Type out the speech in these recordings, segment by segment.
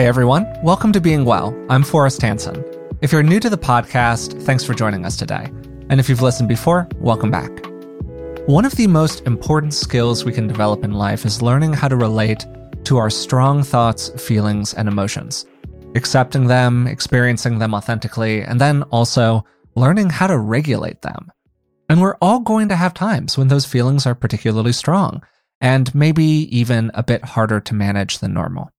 Hey everyone, welcome to Being Well. I'm Forrest Hanson. If you're new to the podcast, thanks for joining us today. And if you've listened before, welcome back. One of the most important skills we can develop in life is learning how to relate to our strong thoughts, feelings, and emotions, accepting them, experiencing them authentically, and then also learning how to regulate them. And we're all going to have times when those feelings are particularly strong and maybe even a bit harder to manage than normal.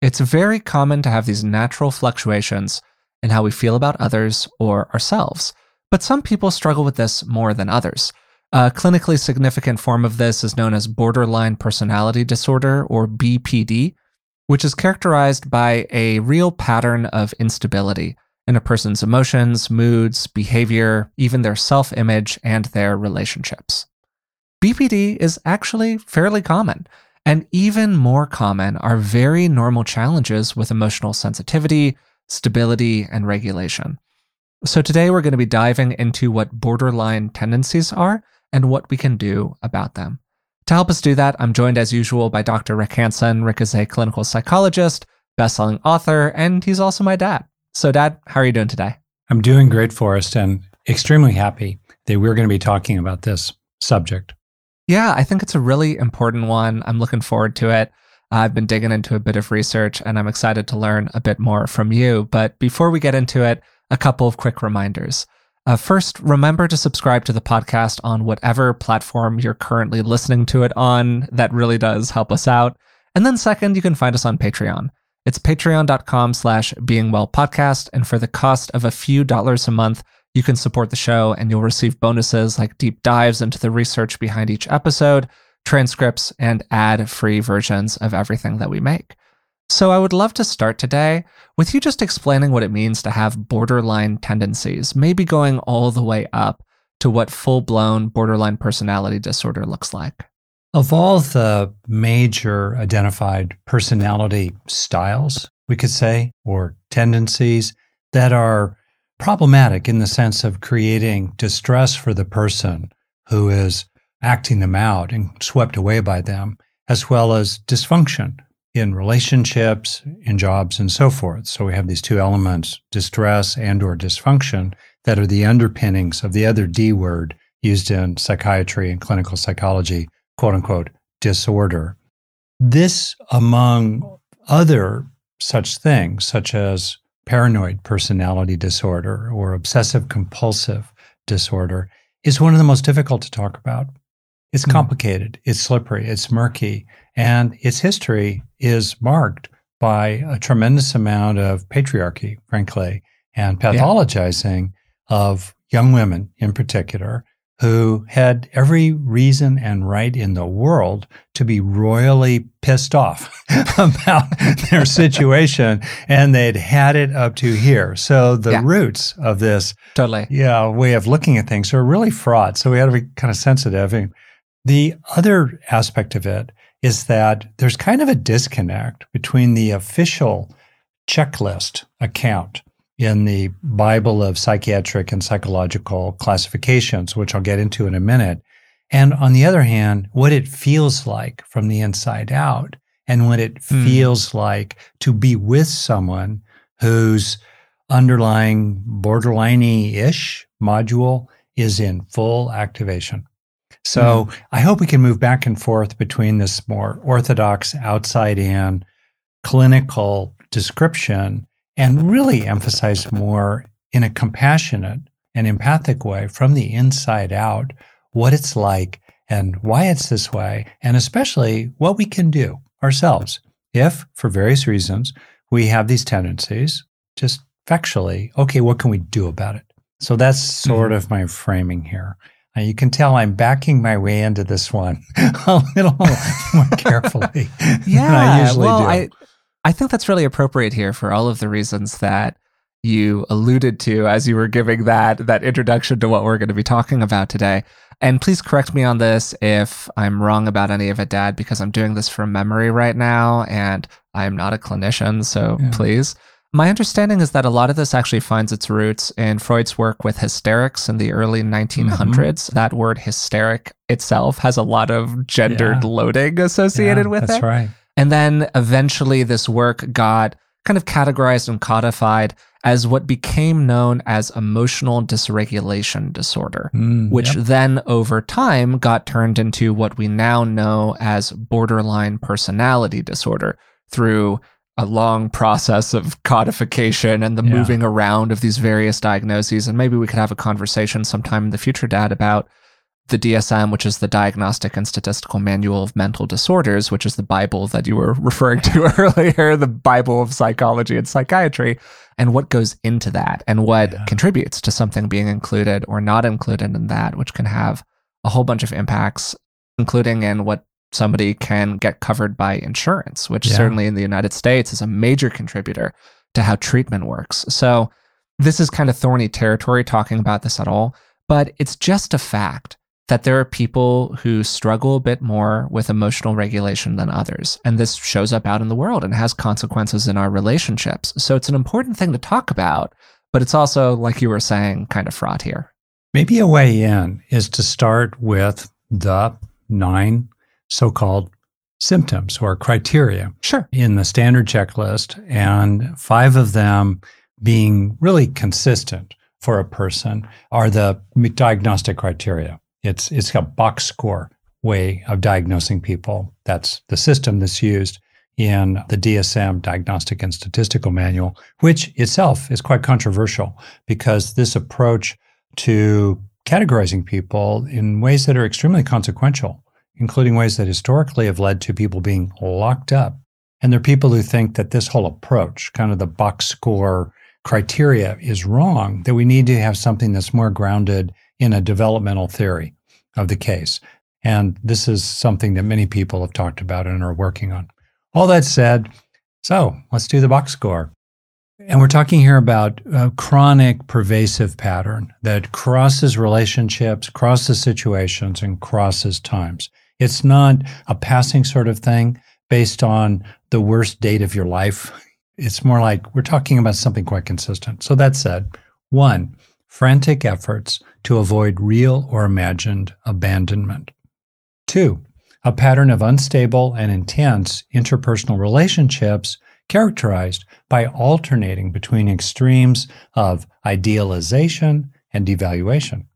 It's very common to have these natural fluctuations in how we feel about others or ourselves, but some people struggle with this more than others. A clinically significant form of this is known as borderline personality disorder, or BPD, which is characterized by a real pattern of instability in a person's emotions, moods, behavior, even their self image, and their relationships. BPD is actually fairly common, and even more common are very normal challenges with emotional sensitivity, stability, and regulation. So, today we're going to be diving into what borderline tendencies are and what we can do about them. To help us do that, I'm joined as usual by Dr. Rick Hanson. Rick is a clinical psychologist, best-selling author, and he's also my dad. So, Dad, how are you doing today? I'm doing great, Forrest, and extremely happy that we're going to be talking about this subject. Yeah, I think it's a really important one. I'm looking forward to it. I've been digging into a bit of research and I'm excited to learn a bit more from you. But before we get into it, a couple of quick reminders. Uh, first, remember to subscribe to the podcast on whatever platform you're currently listening to it on. That really does help us out. And then second, you can find us on Patreon. It's patreon.com slash beingwellpodcast. And for the cost of a few dollars a month, you can support the show and you'll receive bonuses like deep dives into the research behind each episode, transcripts, and ad free versions of everything that we make. So I would love to start today with you just explaining what it means to have borderline tendencies, maybe going all the way up to what full blown borderline personality disorder looks like. Of all the major identified personality styles, we could say, or tendencies that are problematic in the sense of creating distress for the person who is acting them out and swept away by them, as well as dysfunction in relationships, in jobs, and so forth. So we have these two elements, distress and or dysfunction, that are the underpinnings of the other D word used in psychiatry and clinical psychology, quote unquote, disorder. This, among other such things, such as paranoid personality disorder or obsessive compulsive disorder, is one of the most difficult to talk about. It's hmm. complicated, it's slippery, it's murky, and its history is marked by a tremendous amount of patriarchy, frankly, and pathologizing yeah. of young women in particular who had every reason and right in the world to be royally pissed off about their situation and they'd had it up to here. So the yeah. roots of this totally yeah, way of looking at things are really fraught. So we had to be kind of sensitive. The other aspect of it is that there's kind of a disconnect between the official checklist account in the Bible of psychiatric and psychological classifications, which I'll get into in a minute. And on the other hand, what it feels like from the inside out and what it mm. feels like to be with someone whose underlying borderline ish module is in full activation. So mm. I hope we can move back and forth between this more orthodox, outside in clinical description and really emphasize more in a compassionate and empathic way from the inside out what it's like and why it's this way, and especially what we can do ourselves if, for various reasons, we have these tendencies, just factually, okay, what can we do about it? So that's sort mm-hmm. of my framing here. Uh, you can tell I'm backing my way into this one a little more carefully yeah, than I usually well, do. I, I think that's really appropriate here for all of the reasons that you alluded to as you were giving that that introduction to what we're going to be talking about today. And please correct me on this if I'm wrong about any of it, Dad, because I'm doing this from memory right now and I'm not a clinician. So yeah. please. My understanding is that a lot of this actually finds its roots in Freud's work with hysterics in the early 1900s. Mm-hmm. That word hysteric itself has a lot of gendered yeah. loading associated yeah, with that's it. That's right. And then eventually this work got kind of categorized and codified as what became known as emotional dysregulation disorder, Mm, which yep. then over time got turned into what we now know as borderline personality disorder through a long process of codification and the Yeah. moving around of these various diagnoses. And maybe we could have a conversation sometime in the future, Dad, about the DSM, which is the Diagnostic and Statistical Manual of Mental Disorders, which is the Bible that you were referring to earlier, the Bible of psychology and psychiatry, and what goes into that and what Yeah. contributes to something being included or not included in that, which can have a whole bunch of impacts, including in what somebody can get covered by insurance, which Yeah. certainly in the United States is a major contributor to how treatment works. So, this is kind of thorny territory talking about this at all, but it's just a fact that there are people who struggle a bit more with emotional regulation than others. And this shows up out in the world and has consequences in our relationships. So it's an important thing to talk about, but it's also, like you were saying, kind of fraught here. Maybe a way in is to start with the nine so called symptoms or criteria Sure. in the standard checklist, and five of them being really consistent for a person are the diagnostic criteria. It's, it's a box score way of diagnosing people. That's the system that's used in the DSM Diagnostic and Statistical Manual, which itself is quite controversial because this approach to categorizing people in ways that are extremely consequential, including ways that historically have led to people being locked up. And there are people who think that this whole approach, kind of the box score criteria, is wrong, that we need to have something that's more grounded in a developmental theory of the case. And this is something that many people have talked about and are working on. All that said, so let's do the box score. And we're talking here about a chronic, pervasive pattern that crosses relationships, crosses situations, and crosses times. It's not a passing sort of thing based on the worst date of your life. It's more like we're talking about something quite consistent. So that said, one, frantic efforts to avoid real or imagined abandonment. Two, a pattern of unstable and intense interpersonal relationships characterized by alternating between extremes of idealization and devaluation.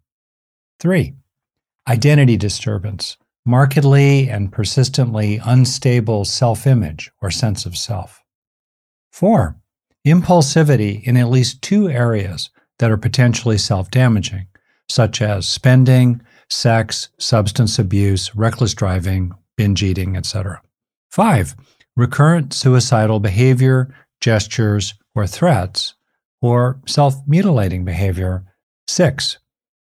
Three, identity disturbance, markedly and persistently unstable self image or sense of self. Four, impulsivity in at least two areas that are potentially self damaging, such as spending, sex, substance abuse, reckless driving, binge eating, etc. Five, recurrent suicidal behavior, gestures, or threats, or self mutilating behavior. Six,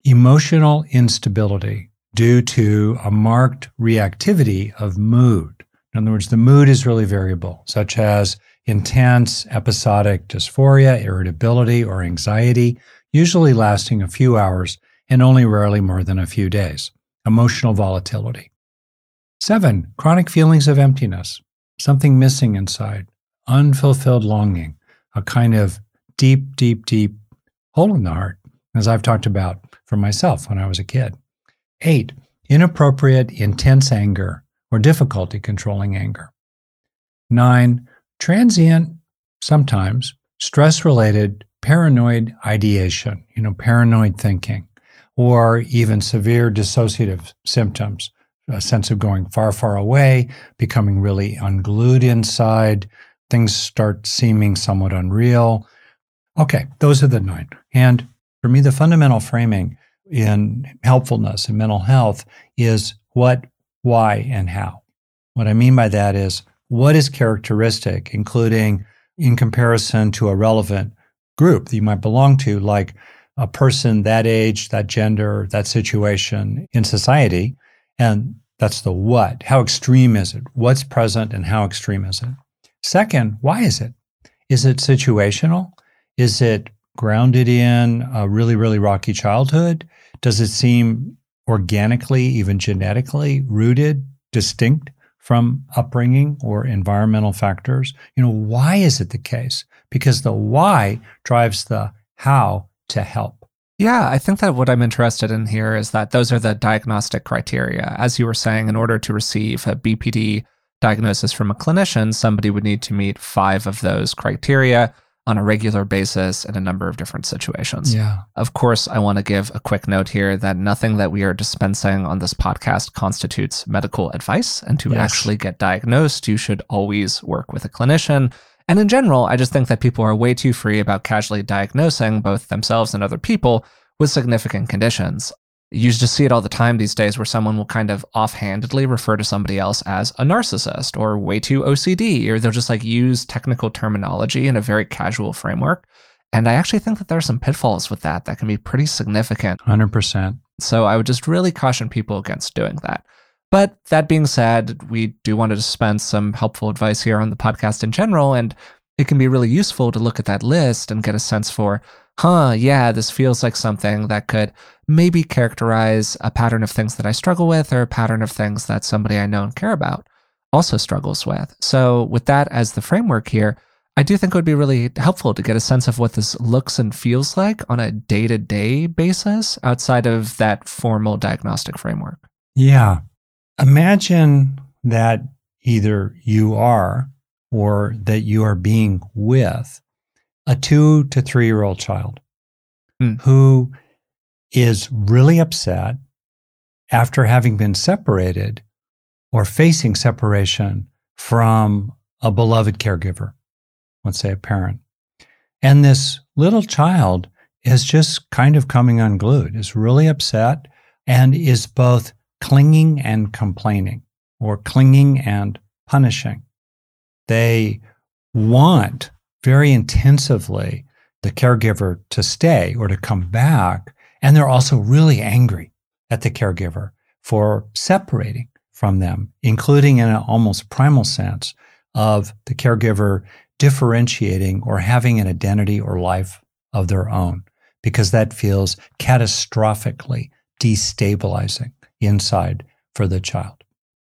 emotional instability due to a marked reactivity of mood. In other words, the mood is really variable, such as intense episodic dysphoria, irritability, or anxiety, usually lasting a few hours and only rarely more than a few days. Emotional volatility. Seven, chronic feelings of emptiness, something missing inside, unfulfilled longing, a kind of deep, deep, deep hole in the heart, as I've talked about for myself when I was a kid. Eight, inappropriate, intense anger or difficulty controlling anger. Nine, transient, sometimes stress related paranoid ideation, you know, paranoid thinking, or even severe dissociative symptoms, a sense of going far, far away, becoming really unglued inside, things start seeming somewhat unreal. Okay, those are the nine. And for me, the fundamental framing in helpfulness and mental health is what, why, and how. What I mean by that is what is characteristic, including in comparison to a relevant group that you might belong to, like a person that age, that gender, that situation in society. And that's the what. How extreme is it? What's present and how extreme is it? Second, why is it? Is it situational? Is it grounded in a really, really rocky childhood? Does it seem organically, even genetically rooted, distinct from upbringing or environmental factors? You know, why is it the case? Because the why drives the how to help. Yeah, I think that what I'm interested in here is that those are the diagnostic criteria. As you were saying, in order to receive a BPD diagnosis from a clinician, somebody would need to meet five of those criteria on a regular basis in a number of different situations. Yeah. Of course, I want to give a quick note here that nothing that we are dispensing on this podcast constitutes medical advice. And to Yes. actually get diagnosed, you should always work with a clinician. And in general, I just think that people are way too free about casually diagnosing both themselves and other people with significant conditions. You just see it all the time these days where someone will kind of offhandedly refer to somebody else as a narcissist or way too OCD, or they'll just like use technical terminology in a very casual framework. And I actually think that there are some pitfalls with that that can be pretty significant. 100%. So I would just really caution people against doing that. But that being said, we do want to dispense some helpful advice here on the podcast in general. And it can be really useful to look at that list and get a sense for, huh, yeah, this feels like something that could maybe characterize a pattern of things that I struggle with or a pattern of things that somebody I know and care about also struggles with. So, with that as the framework here, I do think it would be really helpful to get a sense of what this looks and feels like on a day to day basis outside of that formal diagnostic framework. Yeah. Imagine that either you are or that you are being with a two to three year old child Hmm. who is really upset after having been separated or facing separation from a beloved caregiver, let's say a parent. And this little child is just kind of coming unglued, is really upset, and is both clinging and complaining, or clinging and punishing. They want very intensively the caregiver to stay or to come back. And they're also really angry at the caregiver for separating from them, including in an almost primal sense of the caregiver differentiating or having an identity or life of their own, because that feels catastrophically destabilizing inside for the child.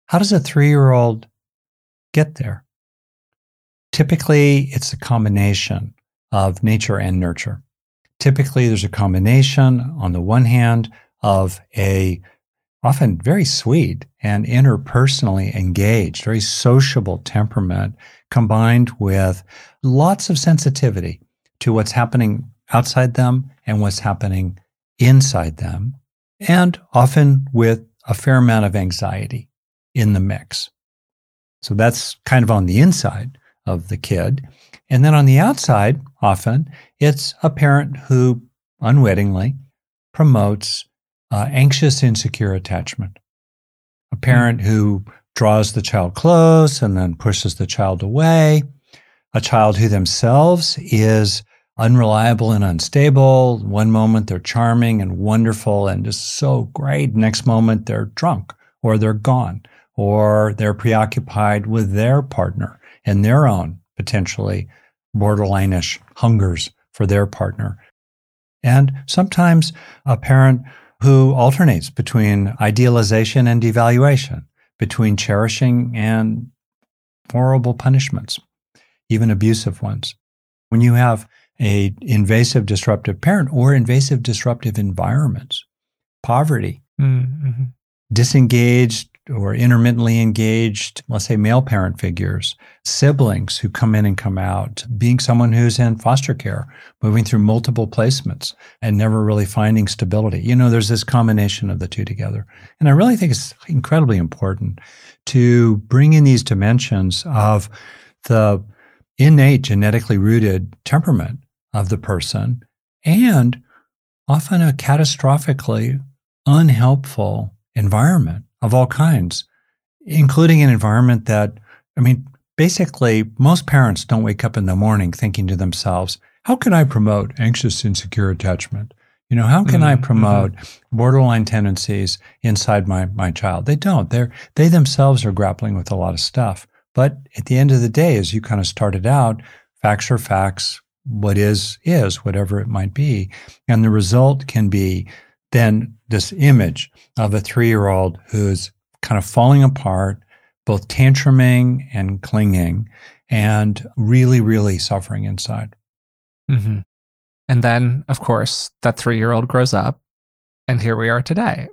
How does a three year old get there? Typically, it's a combination of nature and nurture. Typically, there's a combination on the one hand of a often very sweet and interpersonally engaged, very sociable temperament combined with lots of sensitivity to what's happening outside them and what's happening inside them, and often with a fair amount of anxiety in the mix. So that's kind of on the inside of the kid. And then on the outside, often it's a parent who unwittingly promotes uh, anxious, insecure attachment. A parent who draws the child close and then pushes the child away. A child who themselves is unreliable and unstable. One moment they're charming and wonderful and just so great. Next moment they're drunk or they're gone or they're preoccupied with their partner and their own potentially borderline-ish hungers for their partner. And sometimes a parent who alternates between idealization and devaluation, between cherishing and horrible punishments, even abusive ones. When you have a invasive disruptive parent or invasive disruptive environments, poverty, Mm-hmm. disengaged or intermittently engaged, let's say male parent figures, siblings who come in and come out, being someone who's in foster care, moving through multiple placements and never really finding stability. You know, there's this combination of the two together. And I really think it's incredibly important to bring in these dimensions of the innate genetically rooted temperament of the person and often a catastrophically unhelpful environment of all kinds, including an environment that, I mean, basically, most parents don't wake up in the morning thinking to themselves, how can I promote anxious, insecure attachment? You know, how can I Mhm, promote borderline tendencies inside my, my child? They don't. They're, they themselves are grappling with a lot of stuff. But at the end of the day, as you kind of started out, facts are facts. What is, is, whatever it might be. And the result can be then this image of a three year old who's kind of falling apart, both tantruming and clinging, and really, really suffering inside. Mm-hmm. And then, of course, that three year old grows up, and here we are today.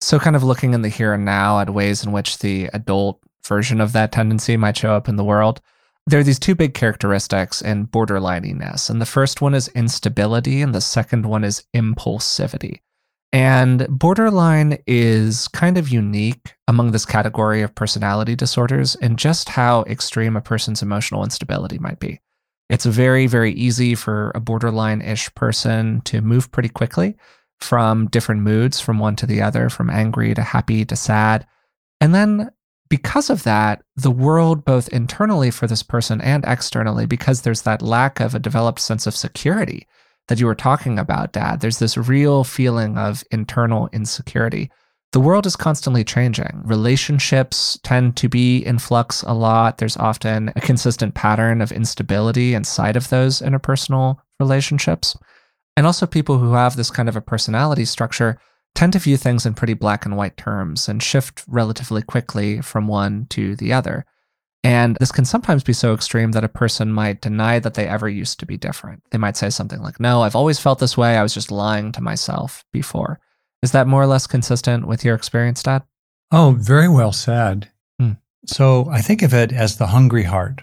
So, kind of looking in the here and now at ways in which the adult version of that tendency might show up in the world. There are these two big characteristics in borderlininess. And the first one is instability, and the second one is impulsivity. And borderline is kind of unique among this category of personality disorders and just how extreme a person's emotional instability might be. It's very, very easy for a borderline ish person to move pretty quickly from different moods from one to the other, from angry to happy to sad. And then because of that, the world, both internally for this person and externally, because there's that lack of a developed sense of security that you were talking about, Dad, there's this real feeling of internal insecurity. The world is constantly changing. Relationships tend to be in flux a lot. There's often a consistent pattern of instability inside of those interpersonal relationships. And also, people who have this kind of a personality structure tend to view things in pretty black and white terms and shift relatively quickly from one to the other. And this can sometimes be so extreme that a person might deny that they ever used to be different. They might say something like, No, I've always felt this way. I was just lying to myself before. Is that more or less consistent with your experience, Dad? Oh, very well said. Mm. So I think of it as the hungry heart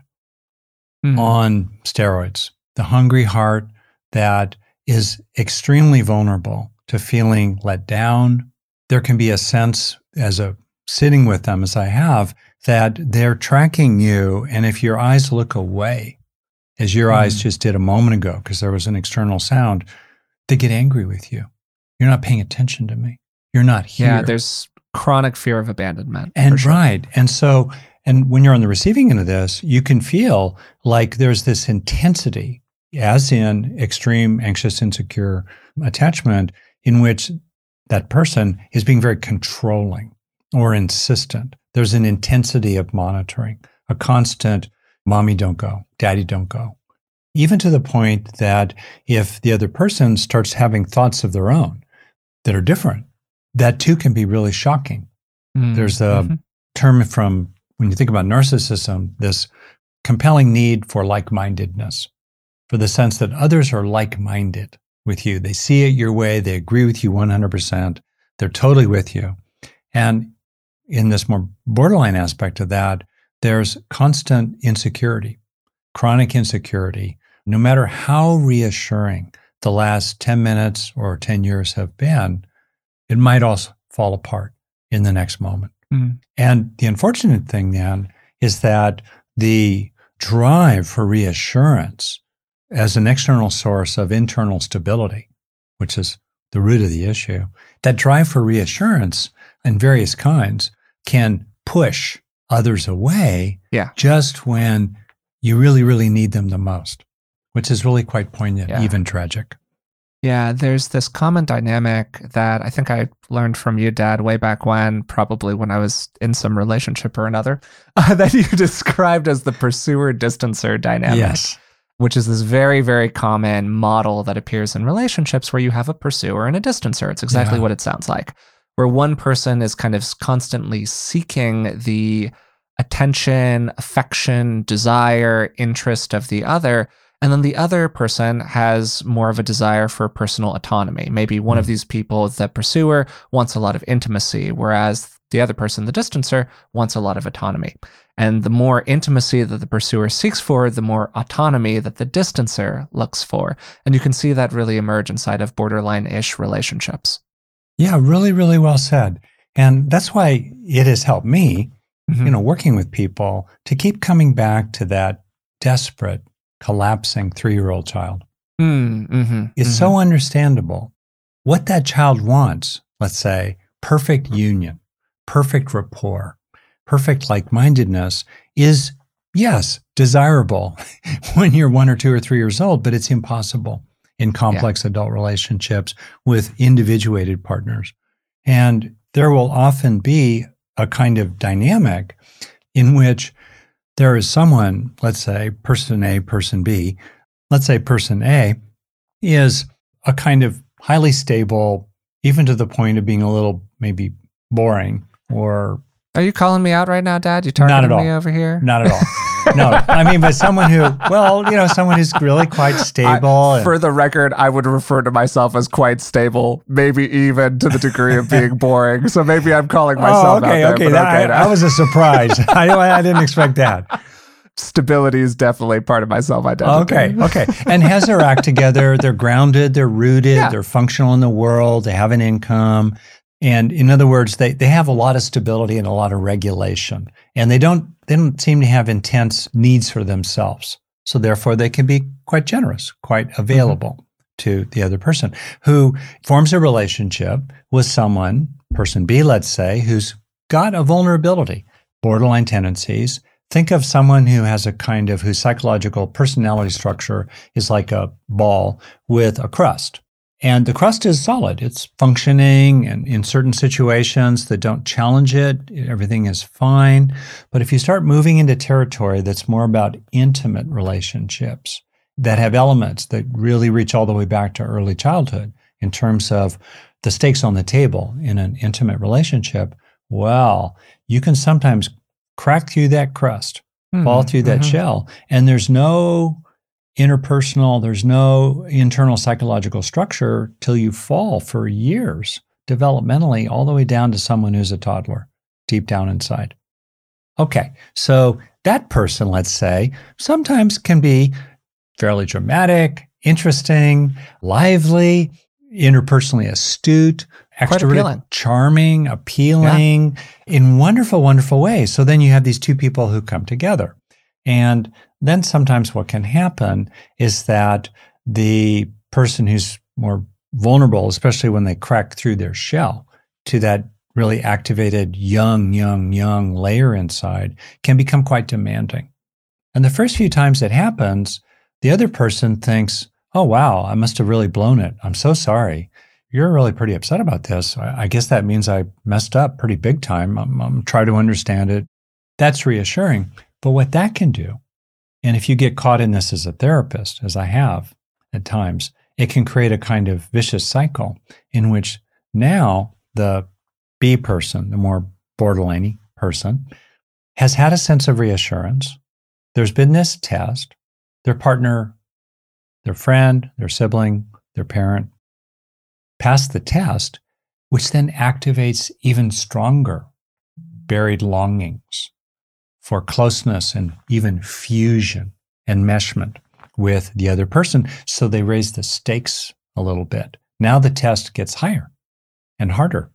mm. on steroids, the hungry heart that is extremely vulnerable to feeling let down. There can be a sense as a sitting with them as I have that they're tracking you. And if your eyes look away, as your mm. eyes just did a moment ago, because there was an external sound, they get angry with you. You're not paying attention to me. You're not here. Yeah, there's chronic fear of abandonment. And sure. right. And so, and when you're on the receiving end of this, you can feel like there's this intensity as in extreme anxious, insecure attachment, in which that person is being very controlling or insistent. There's an intensity of monitoring, a constant mommy don't go, daddy don't go. Even to the point that if the other person starts having thoughts of their own that are different, that too can be really shocking. Mm. There's a mm-hmm. term from when you think about narcissism, this compelling need for like mindedness for the sense that others are like minded with you. They see it your way, they agree with you 100%, they're totally with you. And in this more borderline aspect of that, there's constant insecurity, chronic insecurity. No matter how reassuring the last 10 minutes or 10 years have been, it might also fall apart in the next moment. Mm. And the unfortunate thing then is that the drive for reassurance as an external source of internal stability, which is the root of the issue, that drive for reassurance in various kinds can push others away yeah. just when you really, really need them the most, which is really quite poignant, yeah. even tragic. Yeah, there's this common dynamic that I think I learned from you, Dad, way back when, probably when I was in some relationship or another, uh, that you described as the pursuer distancer dynamic. Yes which is this very, very common model that appears in relationships where you have a pursuer and a distancer. It's exactly yeah. what it sounds like, where one person is kind of constantly seeking the attention, affection, desire, interest of the other. And then the other person has more of a desire for personal autonomy. Maybe one mm. of these people, the pursuer, wants a lot of intimacy, whereas the other person, the distancer, wants a lot of autonomy. And the more intimacy that the pursuer seeks for, the more autonomy that the distancer looks for. And you can see that really emerge inside of borderline ish relationships. Yeah, really, really well said. And that's why it has helped me, mm-hmm. you know, working with people to keep coming back to that desperate, collapsing three year old child. Mm, mm-hmm, it's mm-hmm. so understandable. What that child wants, let's say, perfect union, perfect rapport, perfect like mindedness is, yes, desirable when you're one or two or three years old, but it's impossible in complex yeah. adult relationships with individuated partners. And there will often be a kind of dynamic in which there is someone, let's say person A, person B, let's say person A is a kind of highly stable, even to the point of being a little maybe boring or Are you calling me out right now, Dad? You targeting me over here? Not at all. no, I mean, but someone who, well, you know, someone who's really quite stable. I, and- for the record, I would refer to myself as quite stable, maybe even to the degree of being boring. So maybe I'm calling oh, myself oh, okay, out there. okay. but That, okay, that was a surprise. I, I didn't expect that. Stability is definitely part of my self identity. Okay, okay. And has their act together. They're grounded, they're rooted, Yeah. they're functional in the world, they have an income. And in other words, they, they have a lot of stability and a lot of regulation. And they don't they don't seem to have intense needs for themselves. So therefore they can be quite generous, quite mm-hmm. available to the other person who forms a relationship with someone, person B, let's say, who's got a vulnerability, borderline tendencies. Think of someone who has a kind of whose psychological personality structure is like a ball with a crust. And the crust is solid. It's functioning and in certain situations that don't challenge it, everything is fine. But if you start moving into territory that's more about intimate relationships that have elements that really reach all the way back to early childhood in terms of the stakes on the table in an intimate relationship, well, you can sometimes crack through that crust, Hmm, fall through that mhm. shell, and there's no interpersonal, there's no internal psychological structure till you fall for years developmentally, all the way down to someone who's a toddler deep down inside. Okay, so that person, let's say, sometimes can be fairly dramatic, interesting, lively, interpersonally astute, extroverted, appealing. charming, appealing in wonderful, wonderful ways. So then you have these two people who come together. And then sometimes what can happen is that the person who's more vulnerable, especially when they crack through their shell to that really activated young, young, young layer inside, can become quite demanding. And the first few times it happens, the other person thinks, oh, wow, I must have really blown it. I'm so sorry. You're really pretty upset about this. I, guess that means I messed up pretty big time. I'm, I'm trying to understand it. That's reassuring. But what that can do, and if you get caught in this as a therapist, as I have at times, it can create a kind of vicious cycle in which now the B person, the more borderline person, has had a sense of reassurance. There's been this test. Their partner, their friend, their sibling, their parent passed the test, which then activates even stronger buried longings for closeness and even fusion, enmeshment with the other person. So they raise the stakes a little bit. Now the test gets higher and harder.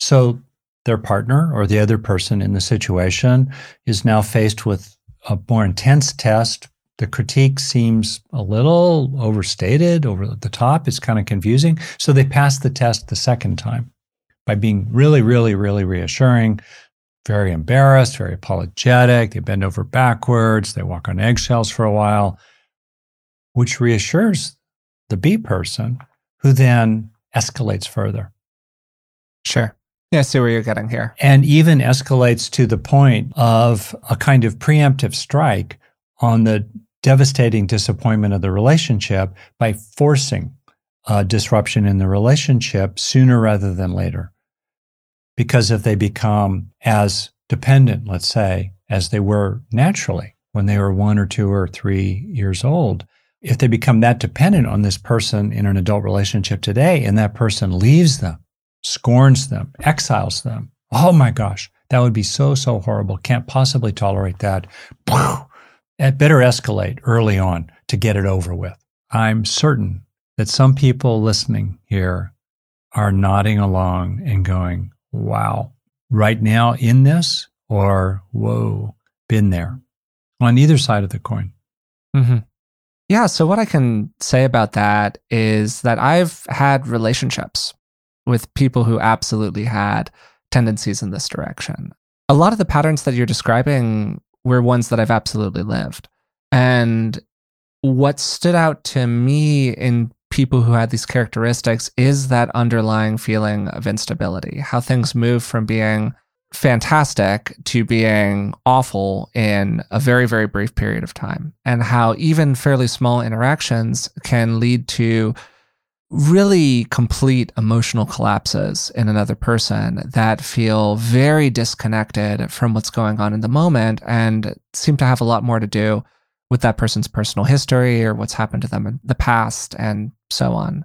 So their partner or the other person in the situation is now faced with a more intense test. The critique seems a little overstated, over the top. It's kind of confusing. So they pass the test the second time by being really, really, really reassuring, very embarrassed, very apologetic. They bend over backwards. They walk on eggshells for a while, which reassures the B person who then escalates further Sure. Yeah, I see where you're getting here. and even escalates to the point of a kind of preemptive strike on the devastating disappointment of the relationship by forcing a disruption in the relationship sooner rather than later. Because if they become as dependent, let's say, as they were naturally when they were one or two or three years old, if they become that dependent on this person in an adult relationship today and that person leaves them, scorns them, exiles them, oh my gosh, that would be so, so horrible. Can't possibly tolerate that. It better escalate early on to get it over with. I'm certain that some people listening here are nodding along and going, wow, right now in this, or whoa, been there on either side of the coin. hmm Yeah. So, what I can say about that is that I've had relationships with people who absolutely had tendencies in this direction. A lot of the patterns that you're describing were ones that I've absolutely lived. And what stood out to me in people who had these characteristics is that underlying feeling of instability, how things move from being fantastic to being awful in a very, very brief period of time, and how even fairly small interactions can lead to really complete emotional collapses in another person that feel very disconnected from what's going on in the moment and seem to have a lot more to do with that person's personal history or what's happened to them in the past and so on.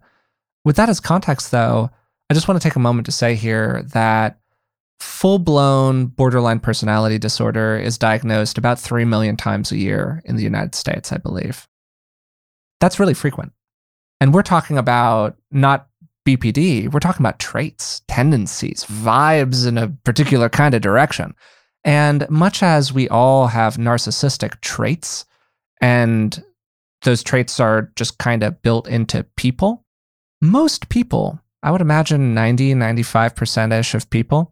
With that as context, though, I just want to take a moment to say here that full blown borderline personality disorder is diagnosed about 3 million times a year in the United States, I believe. That's really frequent. And we're talking about not BPD, we're talking about traits, tendencies, vibes in a particular kind of direction. And much as we all have narcissistic traits, and those traits are just kind of built into people, most people, I would imagine 90, 95% ish of people,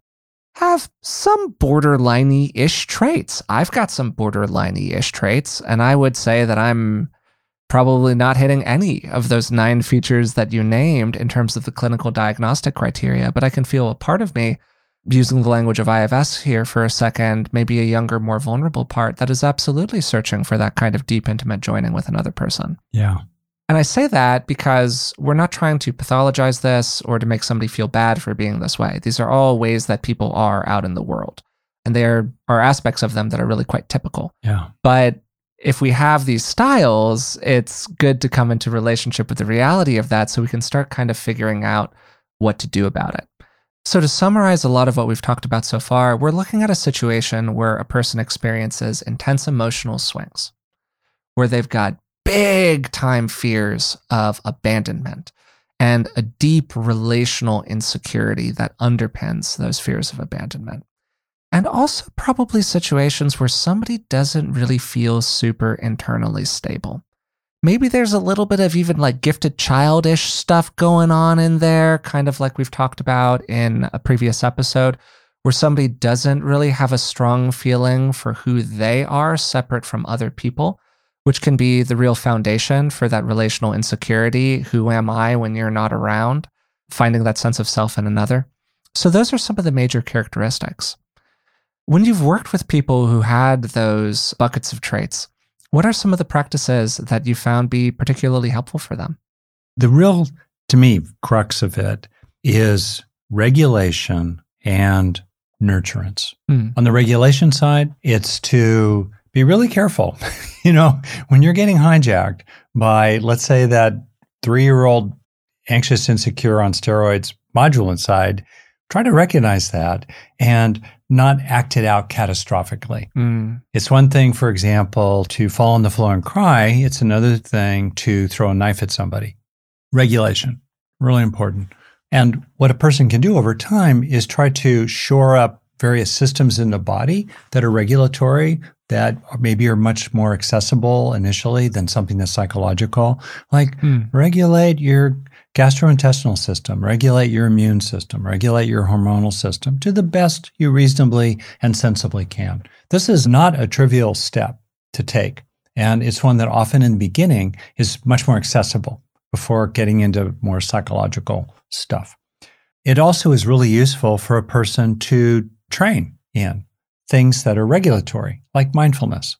have some borderliney ish traits. I've got some borderliney ish traits, and I would say that I'm probably not hitting any of those nine features that you named in terms of the clinical diagnostic criteria, but I can feel a part of me using the language of IFS here for a second, maybe a younger, more vulnerable part that is absolutely searching for that kind of deep, intimate joining with another person. Yeah. And I say that because we're not trying to pathologize this or to make somebody feel bad for being this way. These are all ways that people are out in the world. And there are aspects of them that are really quite typical. Yeah. But if we have these styles, it's good to come into relationship with the reality of that so we can start kind of figuring out what to do about it. So, to summarize a lot of what we've talked about so far, we're looking at a situation where a person experiences intense emotional swings, where they've got big time fears of abandonment and a deep relational insecurity that underpins those fears of abandonment and also probably situations where somebody doesn't really feel super internally stable. Maybe there's a little bit of even like gifted childish stuff going on in there, kind of like we've talked about in a previous episode, where somebody doesn't really have a strong feeling for who they are separate from other people, which can be the real foundation for that relational insecurity. Who am I when you're not around? Finding that sense of self in another. So, those are some of the major characteristics. When you've worked with people who had those buckets of traits, what are some of the practices that you found be particularly helpful for them? The real, to me, crux of it is regulation and nurturance. Mm. On the regulation side, it's to be really careful. you know, when you're getting hijacked by, let's say, that three year old anxious, insecure on steroids module inside, try to recognize that and not acted out catastrophically. Mm. It's one thing, for example, to fall on the floor and cry. It's another thing to throw a knife at somebody. Regulation, really important. And what a person can do over time is try to shore up various systems in the body that are regulatory, that maybe are much more accessible initially than something that's psychological. Like mm. regulate your gastrointestinal system, regulate your immune system, regulate your hormonal system to the best you reasonably and sensibly can. This is not a trivial step to take. And it's one that often in the beginning is much more accessible before getting into more psychological stuff. It also is really useful for a person to train in things that are regulatory, like mindfulness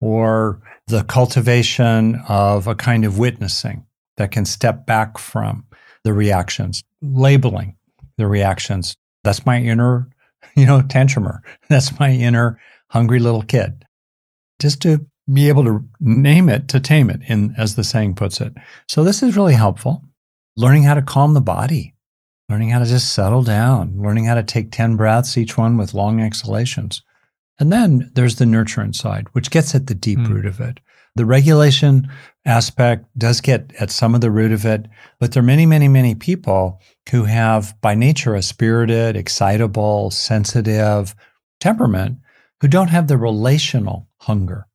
or the cultivation of a kind of witnessing that can step back from the reactions, labeling the reactions. That's my inner, you know, tantrumer. That's my inner hungry little kid. Just to be able to name it, to tame it, in, as the saying puts it. So this is really helpful. Learning how to calm the body, learning how to just settle down, learning how to take 10 breaths, each one with long exhalations. And then there's the nurturing side, which gets at the deep mm. root of it. The regulation aspect does get at some of the root of it, but there are many, many, many people who have by nature a spirited, excitable, sensitive temperament who don't have the relational hunger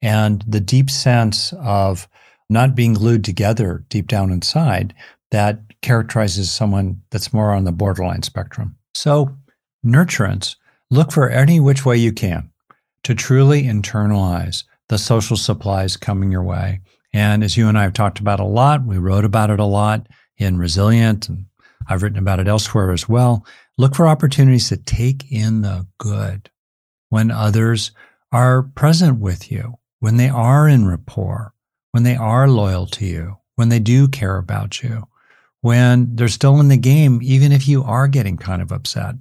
and the deep sense of not being glued together deep down inside that characterizes someone that's more on the borderline spectrum. So, nurturance, look for any which way you can to truly internalize the social supplies coming your way. And as you and I have talked about a lot, we wrote about it a lot in Resilient, and I've written about it elsewhere as well. Look for opportunities to take in the good when others are present with you, when they are in rapport, when they are loyal to you, when they do care about you, when they're still in the game, even if you are getting kind of upset,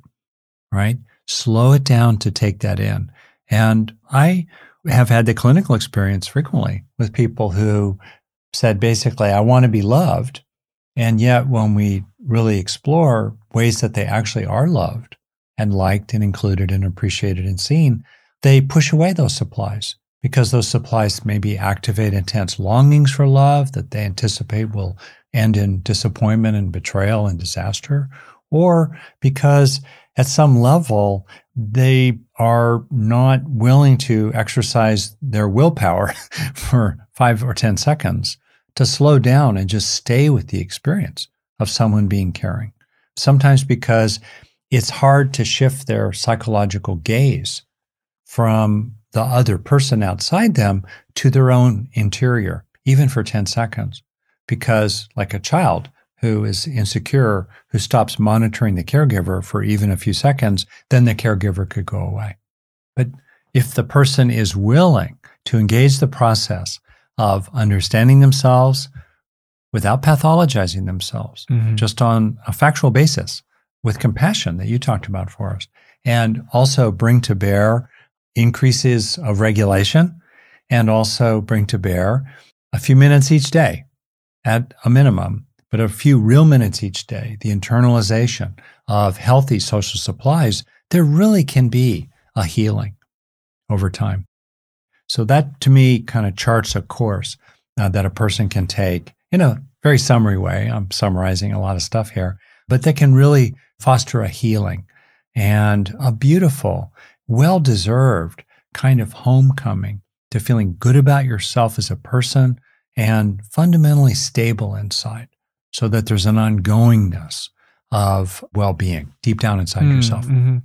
right? Slow it down to take that in. And I have had the clinical experience frequently with people who said basically, I want to be loved. And yet, when we really explore ways that they actually are loved and liked and included and appreciated and seen, they push away those supplies because those supplies maybe activate intense longings for love that they anticipate will end in disappointment and betrayal and disaster, or because at some level they are not willing to exercise their willpower for five or 10 seconds to slow down and just stay with the experience of someone being caring. Sometimes because it's hard to shift their psychological gaze from the other person outside them to their own interior, even for 10 seconds. Because, like a child who is insecure, who stops monitoring the caregiver for even a few seconds, then the caregiver could go away. But if the person is willing to engage the process of understanding themselves without pathologizing themselves, mm-hmm. just on a factual basis, with compassion that you talked about for us, and also bring to bear increases of regulation and also bring to bear a few minutes each day at a minimum, but a few real minutes each day, the internalization of healthy social supplies, there really can be a healing over time. So that to me kind of charts a course uh, that a person can take in a very summary way. I'm summarizing a lot of stuff here, but that can really foster a healing and a beautiful well deserved kind of homecoming to feeling good about yourself as a person and fundamentally stable inside so that there's an ongoingness of well being deep down inside mm, yourself. Mm-hmm.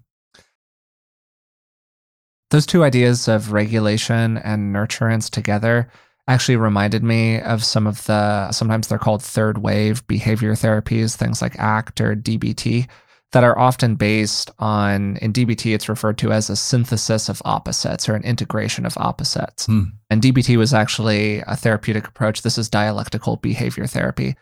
Those two ideas of regulation and nurturance together actually reminded me of some of the sometimes they're called third wave behavior therapies, things like ACT or DBT, that are often based on, in DBT, it's referred to as a synthesis of opposites or an integration of opposites. Hmm. And DBT was actually a therapeutic approach. This is dialectical behavior therapy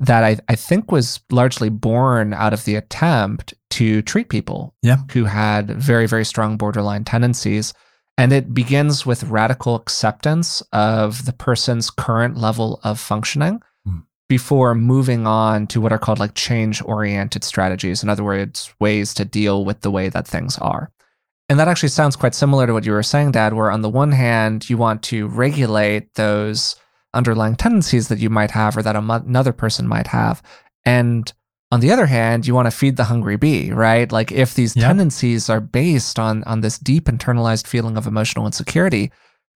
that I, I think was largely born out of the attempt to treat people yeah. who had very, very strong borderline tendencies. And it begins with radical acceptance of the person's current level of functioning hmm. before moving on to what are called like change oriented strategies. In other words, ways to deal with the way that things are. And that actually sounds quite similar to what you were saying, Dad, where on the one hand, you want to regulate those underlying tendencies that you might have or that another person might have. And on the other hand, you want to feed the hungry bee, right? Like if these yep. tendencies are based on on this deep internalized feeling of emotional insecurity,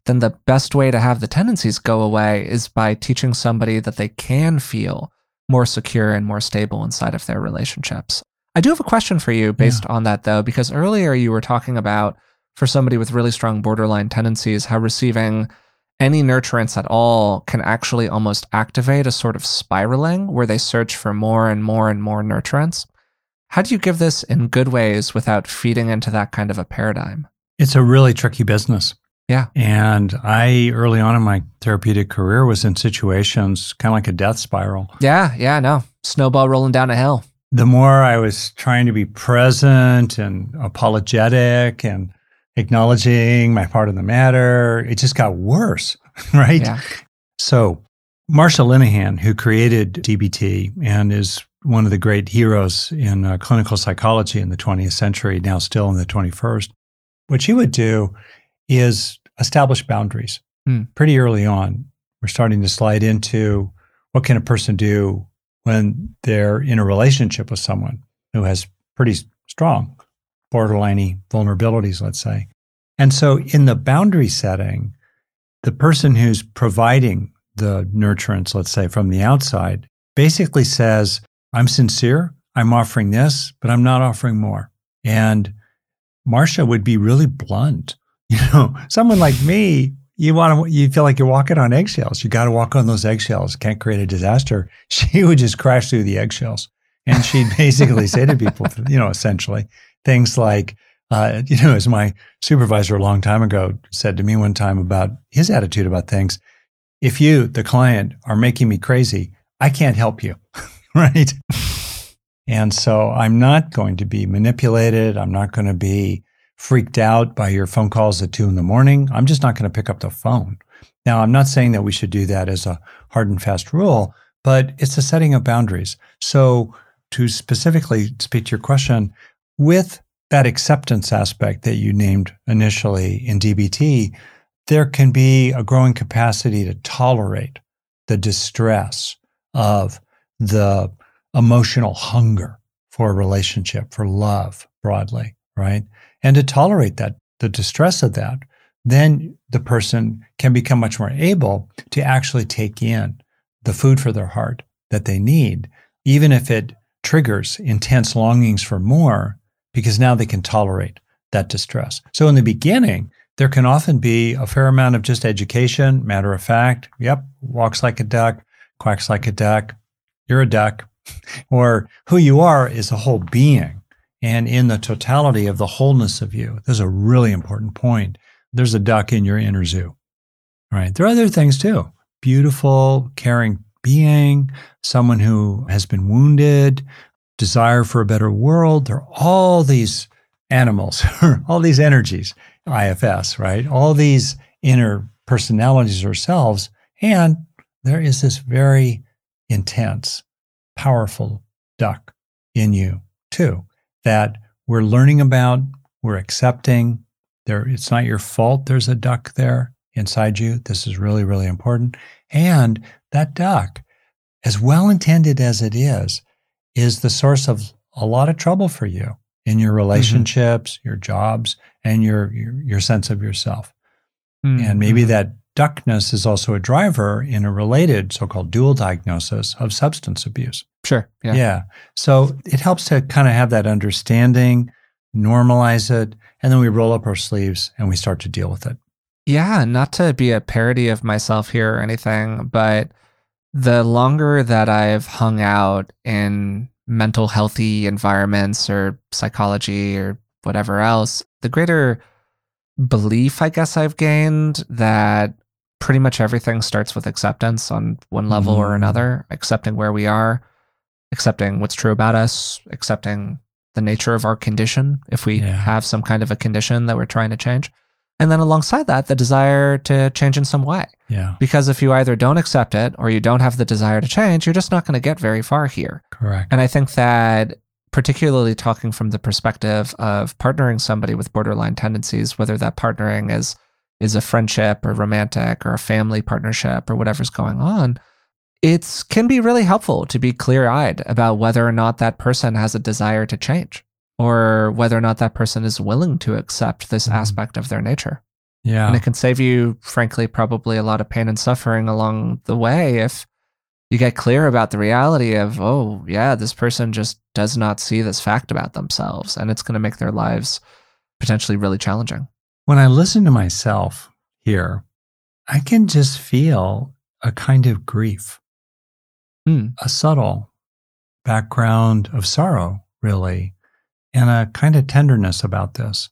then the best way to have the tendencies go away is by teaching somebody that they can feel more secure and more stable inside of their relationships. I do have a question for you based yeah. on that, though, because earlier you were talking about for somebody with really strong borderline tendencies, how receiving any nurturance at all can actually almost activate a sort of spiraling where they search for more and more and more nurturance. How do you give this in good ways without feeding into that kind of a paradigm? It's a really tricky business. Yeah. And I, early on in my therapeutic career, was in situations kind of like a death spiral. Yeah. Yeah. No. Snowball rolling down a hill. The more I was trying to be present and apologetic and acknowledging my part in the matter, it just got worse. Right. Yeah. So, Marsha Linehan, who created DBT and is one of the great heroes in uh, clinical psychology in the 20th century, now still in the 21st, what she would do is establish boundaries hmm. pretty early on. We're starting to slide into what can a person do when they're in a relationship with someone who has pretty strong borderline vulnerabilities, let's say. And so in the boundary setting, the person who's providing the nurturance, let's say from the outside, basically says, I'm sincere, I'm offering this, but I'm not offering more. And Marsha would be really blunt you know, someone like me, you want to, you feel like you're walking on eggshells. You got to walk on those eggshells. Can't create a disaster. She would just crash through the eggshells. And she'd basically say to people, you know, essentially things like, uh, you know, as my supervisor a long time ago said to me one time about his attitude about things, if you, the client, are making me crazy, I can't help you. right? and so I'm not going to be manipulated. I'm not going to be freaked out by your phone calls at two in the morning. I'm just not going to pick up the phone. Now, I'm not saying that we should do that as a hard and fast rule, but it's a setting of boundaries. So, to specifically speak to your question, with that acceptance aspect that you named initially in DBT, there can be a growing capacity to tolerate the distress of the emotional hunger for a relationship, for love broadly, right? And to tolerate that, the distress of that, then the person can become much more able to actually take in the food for their heart that they need, even if it triggers intense longings for more, because now they can tolerate that distress. So in the beginning, there can often be a fair amount of just education, matter of fact. Yep, walks like a duck, quacks like a duck. You're a duck. or who you are is a whole being. And in the totality of the wholeness of you, there's a really important point. There's a duck in your inner zoo, right? There are other things too. Beautiful, caring being, someone who has been wounded, desire for a better world. There are all these animals, all these energies IFS, right? All these inner personalities ourselves. And there is this very intense, powerful duck in you too that we're learning about, we're accepting. There, it's not your fault there's a duck there inside you. This is really, really important. And that duck, as well intended as it is, is the source of a lot of trouble for you in your mm-hmm. relationships, mm-hmm. your jobs, and your, your, your sense of yourself. Mm-hmm. And maybe that duckness is also a driver in a related so-called dual diagnosis of substance abuse. Sure. Yeah. Yeah. So it helps to kind of have that understanding, normalize it, and then we roll up our sleeves and we start to deal with it. Yeah, not to be a parody of myself here or anything, but the longer that I've hung out in mental healthy environments or psychology or whatever else, the greater belief I guess I've gained that pretty much everything starts with acceptance on one level mm. or another, accepting where we are, accepting what's true about us, accepting the nature of our condition if we yeah. have some kind of a condition that we're trying to change. And then alongside that, the desire to change in some way. Yeah. Because if you either don't accept it or you don't have the desire to change, you're just not going to get very far here. Correct. And I think that particularly talking from the perspective of partnering somebody with borderline tendencies, whether that partnering is is a friendship or romantic or a family partnership or whatever's going on, it can be really helpful to be clear-eyed about whether or not that person has a desire to change or whether or not that person is willing to accept this mm. aspect of their nature. Yeah. And it can save you, frankly, probably a lot of pain and suffering along the way if you get clear about the reality of, oh, yeah, this person just does not see this fact about themselves. And it's going to make their lives potentially really challenging. When I listen to myself here, I can just feel a kind of grief, hmm. a subtle background of sorrow, really, and a kind of tenderness about this.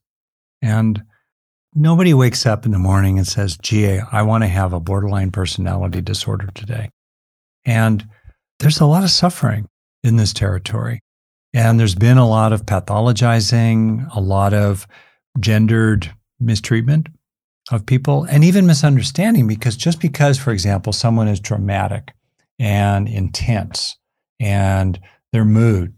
And nobody wakes up in the morning and says, gee, I want to have a borderline personality disorder today. And there's a lot of suffering in this territory. And there's been a lot of pathologizing, a lot of gendered mistreatment of people, and even misunderstanding because just because, for example, someone is dramatic and intense and their mood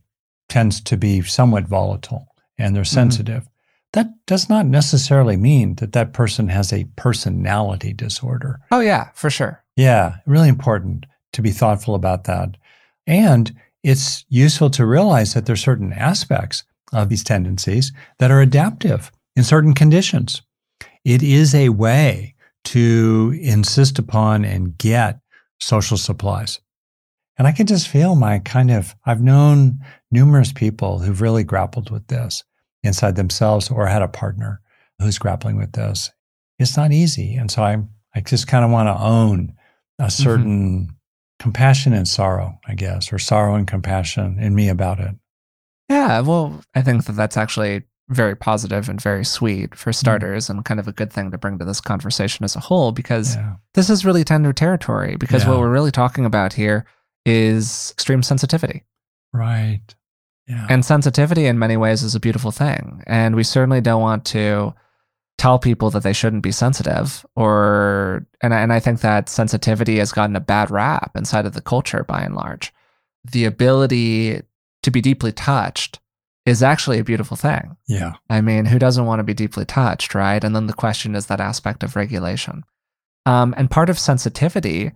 tends to be somewhat volatile and they're mm-hmm. sensitive. Mm-hmm. That does not necessarily mean that that person has a personality disorder. Oh, yeah, for sure. Yeah, really important to be thoughtful about that. And it's useful to realize that there are certain aspects of these tendencies that are adaptive in certain conditions. It is a way to insist upon and get social supplies. And I can just feel my kind of, I've known numerous people who've really grappled with this inside themselves or had a partner who's grappling with this. It's not easy. And so I, I just kind of want to own a mm-hmm. certain mm-hmm. compassion and sorrow, I guess, or sorrow and compassion in me about it. Yeah. Well, I think that that's actually very positive and very sweet for mm. starters mm. and kind of a good thing to bring to this conversation as a whole because yeah. this is really tender territory because yeah. what we're really talking about here is extreme sensitivity. Right. Yeah. And sensitivity in many ways is a beautiful thing. And we certainly don't want to tell people that they shouldn't be sensitive or and I, and I think that sensitivity has gotten a bad rap inside of the culture by and large. The ability to be deeply touched is actually a beautiful thing. yeah. I mean, who doesn't want to be deeply touched, right? And then the question is that aspect of regulation. Um, and part of sensitivity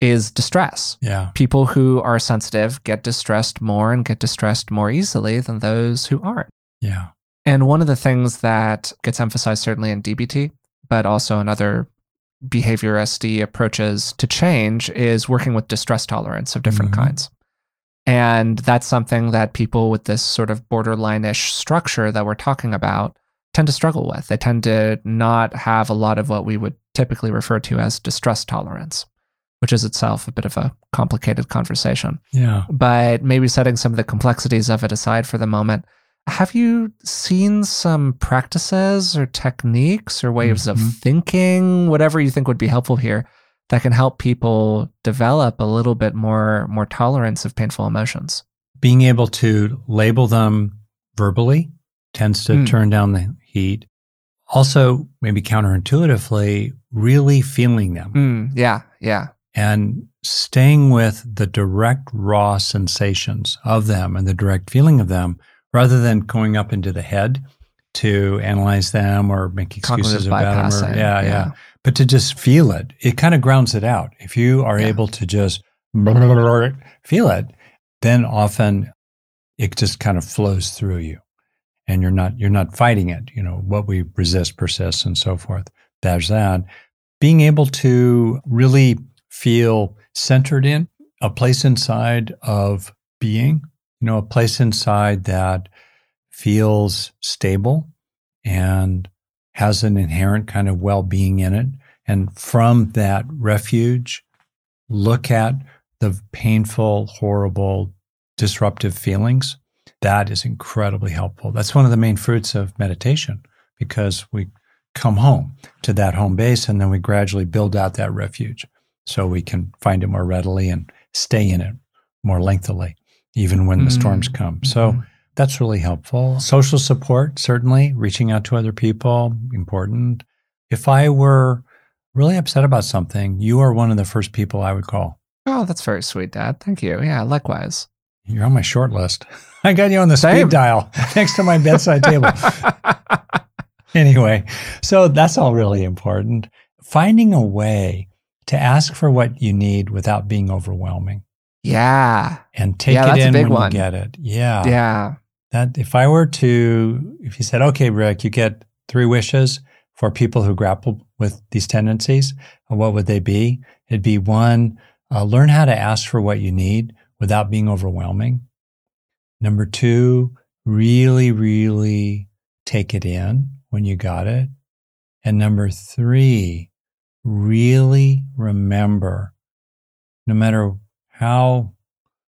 is distress. Yeah. People who are sensitive get distressed more and get distressed more easily than those who aren't. Yeah. And one of the things that gets emphasized certainly in DBT, but also in other behavior SD approaches to change is working with distress tolerance of different Mhm. kinds. And that's something that people with this sort of borderline-ish structure that we're talking about tend to struggle with. They tend to not have a lot of what we would typically refer to as distress tolerance, which is itself a bit of a complicated conversation Yeah. but maybe setting some of the complexities of it aside for the moment. Have you seen some practices or techniques or ways of Mhm. thinking, whatever you think would be helpful here, that can help people develop a little bit more more tolerance of painful emotions? Being able to label them verbally tends to Mm. turn down the heat. Also, maybe counterintuitively, really feeling them Mm, yeah, yeah, and staying with the direct, raw sensations of them and the direct feeling of them rather than going up into the head to analyze them or make excuses about them. Or, yeah, yeah, But to just feel it, it kind of grounds it out. If you are Yeah. able to just feel it, then often it just kind of flows through you and you're not you're not fighting it you know what we resist persists and so forth there's that being able to really feel centered in a place inside of being you know a place inside that feels stable and has an inherent kind of well-being in it. And from that refuge look at the painful horrible disruptive feelings. That is incredibly helpful. That's one of the main fruits of meditation because we come home to that home base and then we gradually build out that refuge so we can find it more readily and stay in it more lengthily, even when the Mm. storms come. So Mhm. that's really helpful. Social support, certainly, reaching out to other people, important. If I were really upset about something, you are one of the first people I would call. Oh, that's very sweet, Dad. Thank you. Yeah, likewise. You're on my short list. I got you on the Same. speed dial next to my bedside table. Anyway, so that's all really important. Finding a way to ask for what you need without being overwhelming yeah, and take Yeah, it in when one. you get it. Yeah. yeah. That if I were to, if you said, okay, Rick, you get three wishes for people who grapple with these tendencies, what would they be? It'd be one, uh, learn how to ask for what you need without being overwhelming. Number two, really, really take it in when you got it. And number three, really remember no matter how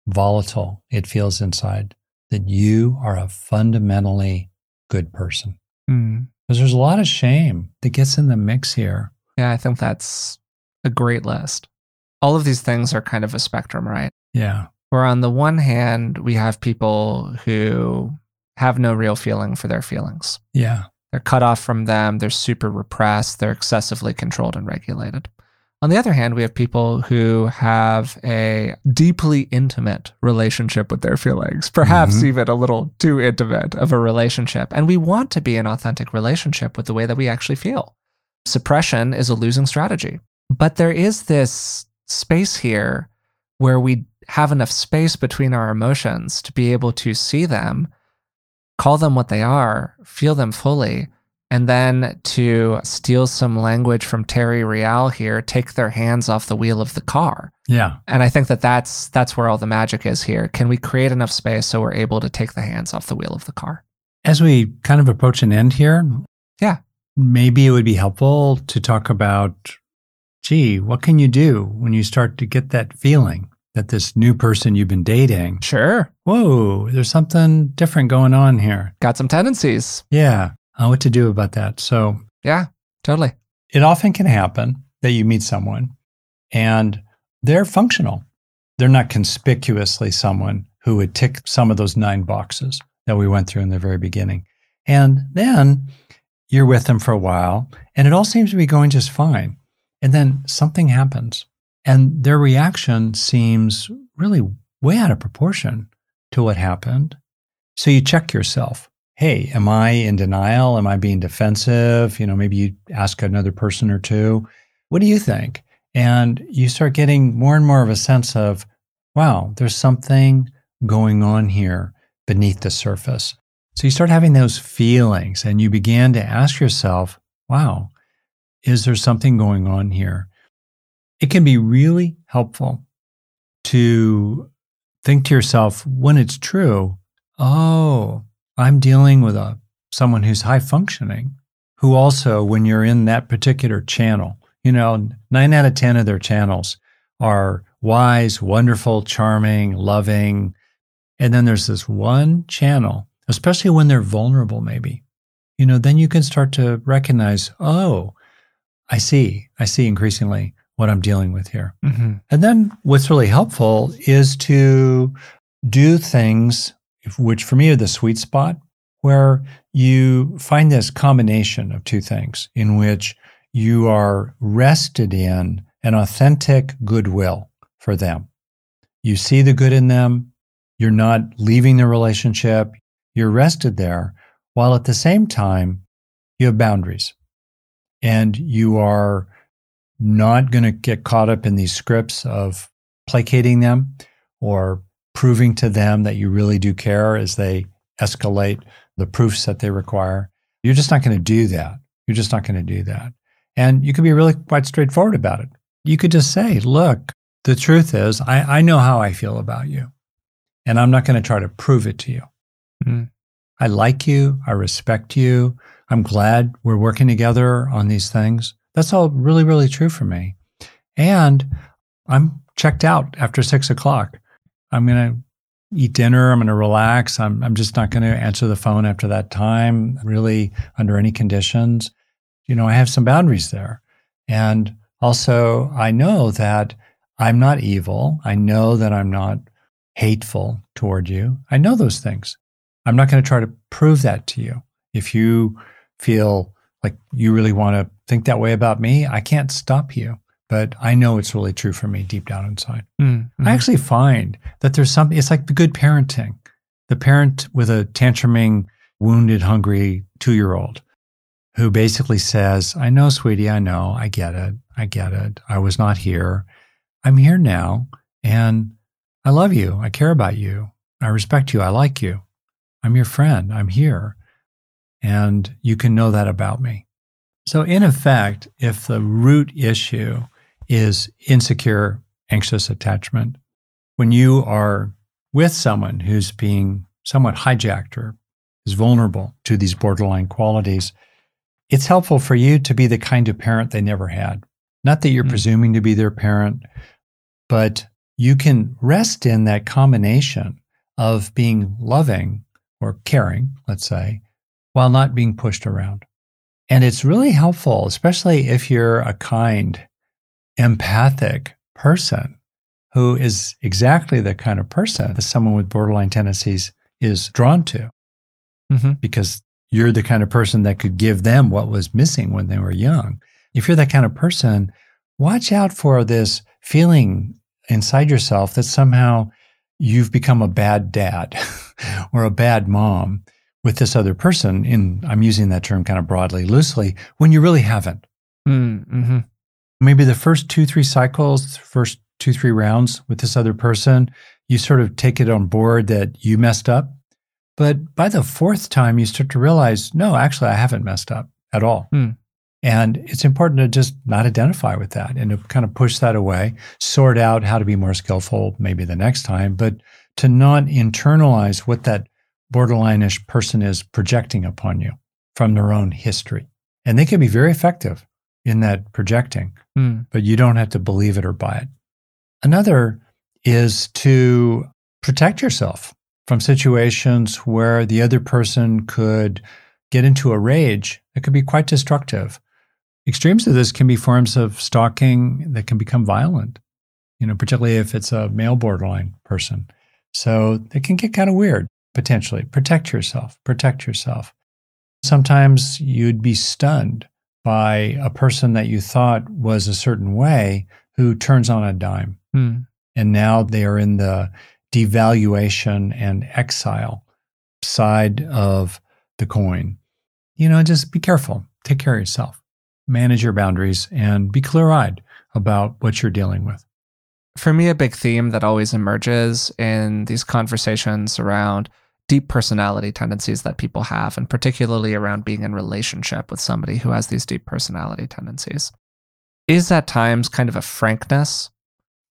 volatile it feels inside, that you are a fundamentally good person. Mm. Because there's a lot of shame that gets in the mix here. Yeah, I think that's a great list. All of these things are kind of a spectrum, right? Yeah. Where on the one hand, we have people who have no real feeling for their feelings. Yeah. They're cut off from them, they're super repressed, they're excessively controlled and regulated. On the other hand, we have people who have a deeply intimate relationship with their feelings, perhaps Mhm. even a little too intimate of a relationship. And we want to be an authentic relationship with the way that we actually feel. Suppression is a losing strategy. But there is this space here where we have enough space between our emotions to be able to see them, call them what they are, feel them fully, and then to steal some language from Terry Real here, take their hands off the wheel of the car. Yeah. And I think that that's that's where all the magic is here. Can we create enough space so we're able to take the hands off the wheel of the car? As we kind of approach an end here, Yeah. maybe it would be helpful to talk about gee, what can you do when you start to get that feeling that this new person you've been dating, Sure. whoa, there's something different going on here. Got some tendencies. Yeah. Uh, what to do about that. So Yeah, totally. it often can happen that you meet someone and they're functional. they're not conspicuously someone who would tick some of those nine boxes that we went through in the very beginning. And then you're with them for a while and it all seems to be going just fine. And then something happens and their reaction seems really way out of proportion to what happened. So you check yourself. Hey, am I in denial? Am I being defensive? You know, maybe you ask another person or two, what do you think? And you start getting more and more of a sense of, wow, there's something going on here beneath the surface. So you start having those feelings and you begin to ask yourself, wow, is there something going on here? It can be really helpful to think to yourself when it's true, oh, I'm dealing with a someone who's high functioning, who also, when you're in that particular channel, you know, nine out of 10 of their channels are wise, wonderful, charming, loving. And then there's this one channel, especially when they're vulnerable, maybe, you know, then you can start to recognize, oh, I see, I see increasingly what I'm dealing with here. Mm-hmm. And then what's really helpful is to do things, which for me are the sweet spot, where you find this combination of two things in which you are rested in an authentic goodwill for them. You see the good in them. You're not leaving the relationship. You're rested there while at the same time you have boundaries and you are not going to get caught up in these scripts of placating them or proving to them that you really do care as they escalate the proofs that they require. You're just not going to do that. You're just not going to do that. And you can be really quite straightforward about it. You could just say, look, the truth is, I, I know how I feel about you, and I'm not going to try to prove it to you. Mm. I like you. I respect you. I'm glad we're working together on these things. That's all really, really true for me. And I'm checked out after six o'clock. I'm going to eat dinner. I'm going to relax. I'm, I'm just not going to answer the phone after that time, really, under any conditions you know, I have some boundaries there. And also, I know that I'm not evil. I know that I'm not hateful toward you. I know those things. I'm not going to try to prove that to you. If you feel like you really want to think that way about me, I can't stop you. But I know it's really true for me deep down inside. Mm-hmm. I actually find that there's something, it's like the good parenting. The parent with a tantruming, wounded, hungry two year old who basically says, I know, sweetie, I know, I get it. I get it. I was not here. I'm here now. And I love you. I care about you. I respect you. I like you. I'm your friend. I'm here. And you can know that about me. So, in effect, if the root issue is insecure, anxious attachment, when you are with someone who's being somewhat hijacked or is vulnerable to these borderline qualities, it's helpful for you to be the kind of parent they never had. Not that you're mm-hmm. presuming to be their parent, but you can rest in that combination of being loving or caring, let's say, while not being pushed around. And it's really helpful, especially if you're a kind, empathic person who is exactly the kind of person that someone with borderline tendencies is drawn to. Mm-hmm. Because you're the kind of person that could give them what was missing when they were young. If you're that kind of person, watch out for this feeling inside yourself that somehow you've become a bad dad or a bad mom with this other person. In I'm using that term kind of broadly, loosely, when you really haven't. Mm, mm-hmm. Maybe the first two, three cycles, first two, three rounds with this other person, you sort of take it on board that you messed up but by the fourth time, you start to realize, no, actually, I haven't messed up at all. Hmm. And it's important to just not identify with that and to kind of push that away, sort out how to be more skillful maybe the next time, but to not internalize what that borderline-ish person is projecting upon you from their own history. And they can be very effective in that projecting, mm. but you don't have to believe it or buy it. Another is to protect yourself from situations where the other person could get into a rage that could be quite destructive. Extremes of this can be forms of stalking that can become violent. you know, particularly if it's a male borderline person. So it can get kind of weird potentially. Protect yourself, protect yourself. Sometimes you'd be stunned by a person that you thought was a certain way who turns on a dime. Hmm. And now they are in the devaluation and exile side of the coin. You know, just be careful. Take care of yourself. Manage your boundaries and be clear eyed about what you're dealing with. For me, a big theme that always emerges in these conversations around deep personality tendencies that people have, and particularly around being in relationship with somebody who has these deep personality tendencies, is at times kind of a frankness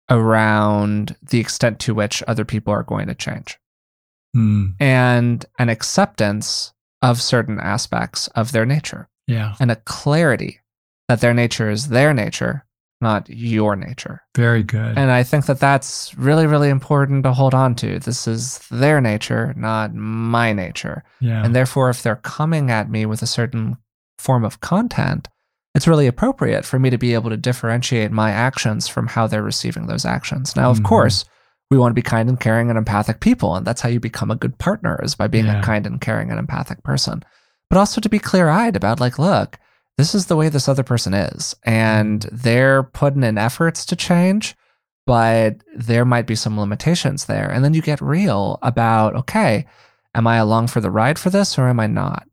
around the extent to which other people are going to change? Mm, and an acceptance of certain aspects of their nature. Yeah, and a clarity that their nature is their nature, not your nature. very good. And I think that that's really, really important to hold on to. This is their nature, not my nature. yeah. And therefore, if they're coming at me with a certain form of content, it's really appropriate for me to be able to differentiate my actions from how they're receiving those actions. Now, of Mhm. course, we want to be kind and caring and empathic people. And that's how you become a good partner is by being Yeah. a kind and caring and empathic person. But also to be clear eyed about, like, look, this is the way this other person is. And they're putting in efforts to change, but there might be some limitations there. And then you get real about, okay, am I along for the ride for this or am I not?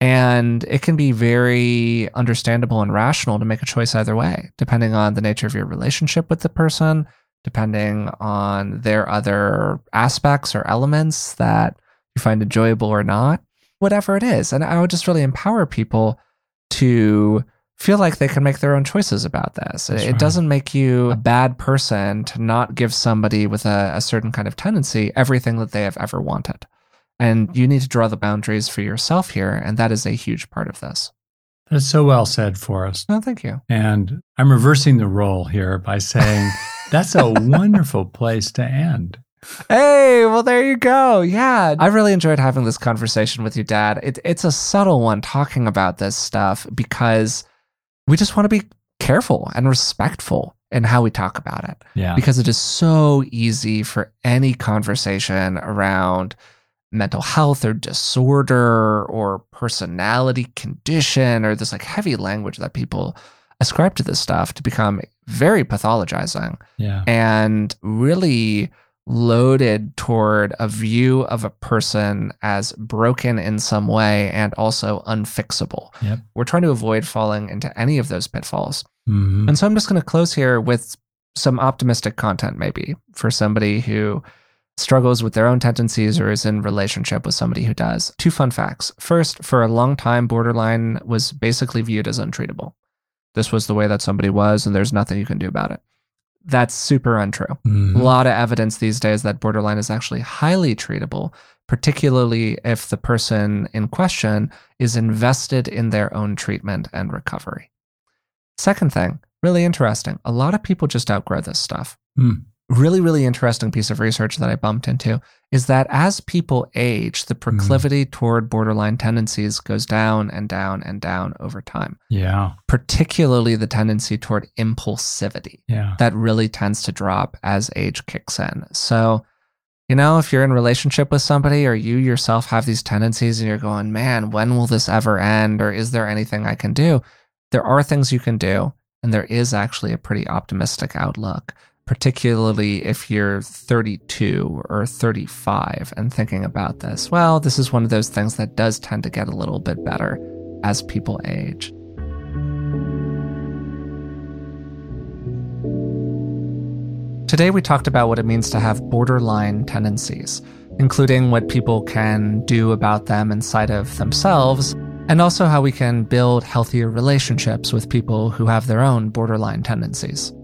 And it can be very understandable and rational to make a choice either way, depending on the nature of your relationship with the person, depending on their other aspects or elements that you find enjoyable or not, whatever it is. And I would just really empower people to feel like they can make their own choices about this. That's it right. doesn't make you a bad person to not give somebody with a, a certain kind of tendency everything that they have ever wanted. And you need to draw the boundaries for yourself here. And that is a huge part of this. That's so well said, Forrest. No, thank you. And I'm reversing the role here by saying that's a wonderful place to end. Hey, well, there you go. Yeah. I really enjoyed having this conversation with you, Dad. It, it's a subtle one talking about this stuff because we just want to be careful and respectful in how we talk about it. Yeah. because it is so easy for any conversation around mental health or disorder or personality condition or this like heavy language that people ascribe to this stuff to become very pathologizing Yeah. and really loaded toward a view of a person as broken in some way and also unfixable. Yep. We're trying to avoid falling into any of those pitfalls. Mhm. And so I'm just going to close here with some optimistic content, maybe for somebody who struggles with their own tendencies or is in relationship with somebody who does. Two fun facts. First, for a long time, borderline was basically viewed as untreatable. This was the way that somebody was, and there's nothing you can do about it. That's super untrue. Mhm. A lot of evidence these days that borderline is actually highly treatable, particularly if the person in question is invested in their own treatment and recovery. Second thing, really interesting. A lot of people just outgrow this stuff. Hmm. Really, really interesting piece of research that I bumped into is that as people age, the mm-hmm. proclivity toward borderline tendencies goes down and down and down over time, Yeah. particularly the tendency toward impulsivity Yeah. that really tends to drop as age kicks in. So, you know, if you're in relationship with somebody or you yourself have these tendencies and you're going, man, when will this ever end? Or is there anything I can do? There are things you can do. And there is actually a pretty optimistic outlook, particularly if you're 32 or 35 and thinking about this. Well, this is one of those things that does tend to get a little bit better as people age. Today, we talked about what it means to have borderline tendencies, including what people can do about them inside of themselves, and also how we can build healthier relationships with people who have their own borderline tendencies.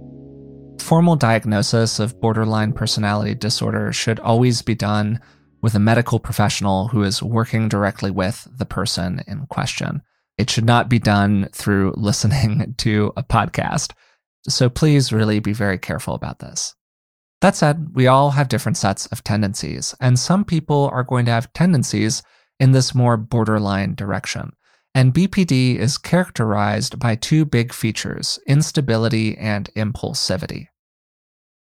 Formal diagnosis of borderline personality disorder should always be done with a medical professional who is working directly with the person in question. It should not be done through listening to a podcast. So please really be very careful about this. That said, we all have different sets of tendencies, and some people are going to have tendencies in this more borderline direction. And BPD is characterized by two big features instability and impulsivity.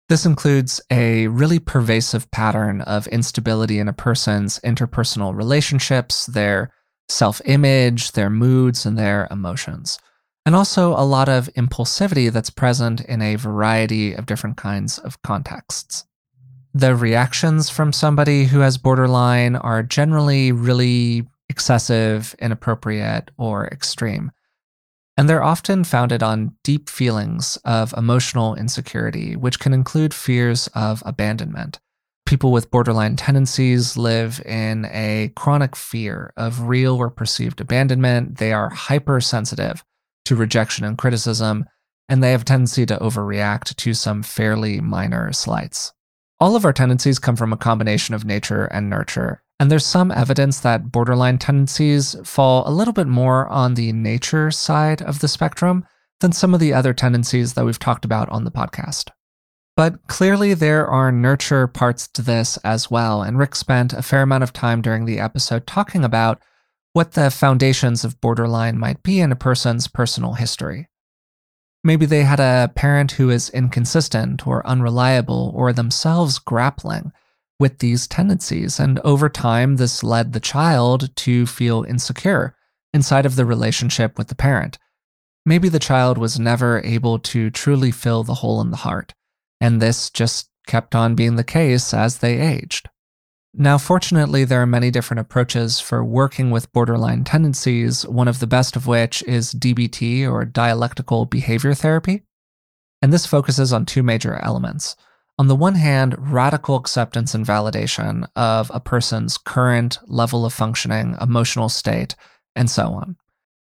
This includes a really pervasive pattern of instability in a person's interpersonal relationships, their self image, their moods, and their emotions. And also a lot of impulsivity that's present in a variety of different kinds of contexts. The reactions from somebody who has borderline are generally really excessive, inappropriate, or extreme. And they're often founded on deep feelings of emotional insecurity, which can include fears of abandonment. People with borderline tendencies live in a chronic fear of real or perceived abandonment. They are hypersensitive to rejection and criticism, and they have a tendency to overreact to some fairly minor slights. All of our tendencies come from a combination of nature and nurture, and there's some evidence that borderline tendencies fall a little bit more on the nature side of the spectrum than some of the other tendencies that we've talked about on the podcast. But clearly, there are nurture parts to this as well, and Rick spent a fair amount of time during the episode talking about what the foundations of borderline might be in a person's personal history. Maybe they had a parent who is inconsistent or unreliable or themselves grappling with these tendencies. And over time, this led the child to feel insecure inside of the relationship with the parent. Maybe the child was never able to truly fill the hole in the heart, and this just kept on being the case as they aged. Now, fortunately, there are many different approaches for working with borderline tendencies, one of the best of which is DBT or dialectical behavior therapy. And this focuses on two major elements on the one hand, radical acceptance and validation of a person's current level of functioning, emotional state, and so on.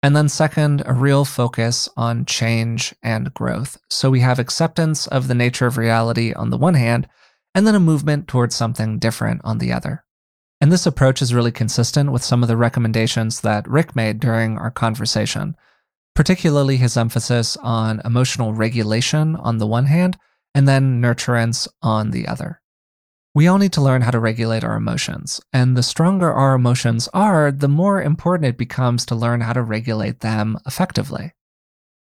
And then, second, a real focus on change and growth. So we have acceptance of the nature of reality on the one hand, and then a movement towards something different on the other. And this approach is really consistent with some of the recommendations that Rick made during our conversation, particularly his emphasis on emotional regulation on the one hand and then nurturance on the other. We all need to learn how to regulate our emotions, and the stronger our emotions are, the more important it becomes to learn how to regulate them effectively.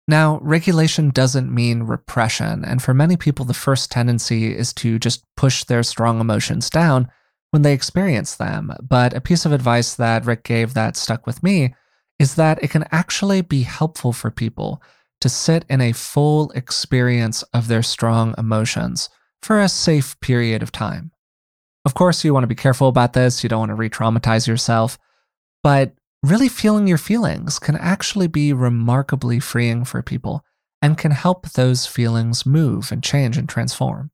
Now, regulation doesn't mean repression, and for many people, the first tendency is to just push their strong emotions down when they experience them. But a piece of advice that Rick gave that stuck with me is that it can actually be helpful for people to sit in a full experience of their strong emotions for a safe period of time. Of course, you want to be careful about this, you don't want to re traumatize yourself, but really feeling your feelings can actually be remarkably freeing for people and can help those feelings move and change and transform.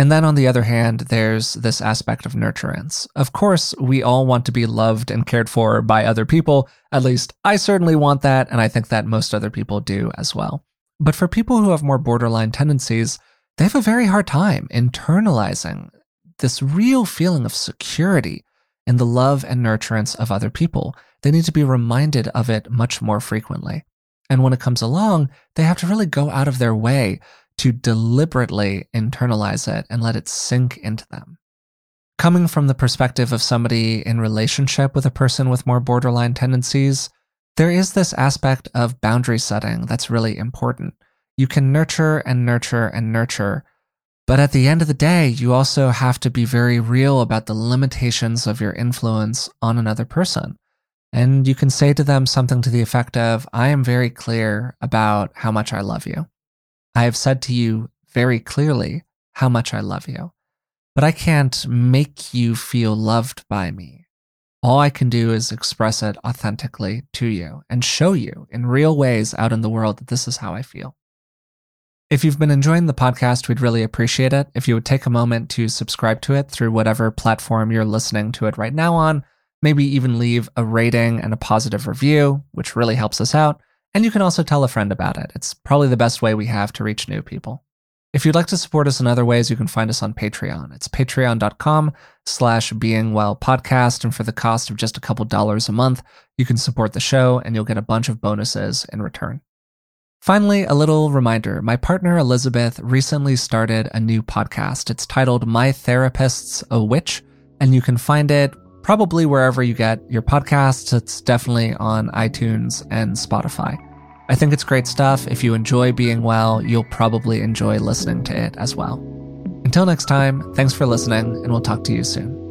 And then on the other hand, there's this aspect of nurturance. Of course, we all want to be loved and cared for by other people. At least I certainly want that, and I think that most other people do as well. But for people who have more borderline tendencies, they have a very hard time internalizing this real feeling of security in the love and nurturance of other people. They need to be reminded of it much more frequently. And when it comes along, they have to really go out of their way to deliberately internalize it and let it sink into them. Coming from the perspective of somebody in relationship with a person with more borderline tendencies, there is this aspect of boundary setting that's really important. You can nurture and nurture and nurture, but at the end of the day, you also have to be very real about the limitations of your influence on another person. And you can say to them something to the effect of, I am very clear about how much I love you. I have said to you very clearly how much I love you, but I can't make you feel loved by me. All I can do is express it authentically to you and show you in real ways out in the world that this is how I feel. If you've been enjoying the podcast, we'd really appreciate it if you would take a moment to subscribe to it through whatever platform you're listening to it right now on. Maybe even leave a rating and a positive review, which really helps us out. And you can also tell a friend about it. It's probably the best way we have to reach new people. If you'd like to support us in other ways, you can find us on Patreon. It's patreon.com slash beingwellpodcast. And for the cost of just a couple dollars a month, you can support the show and you'll get a bunch of bonuses in return. Finally, a little reminder. My partner Elizabeth recently started a new podcast. It's titled My Therapist's a Witch, and you can find it probably wherever you get your podcasts. It's definitely on iTunes and Spotify. I think it's great stuff. If you enjoy being well, you'll probably enjoy listening to it as well. Until next time, thanks for listening, and we'll talk to you soon.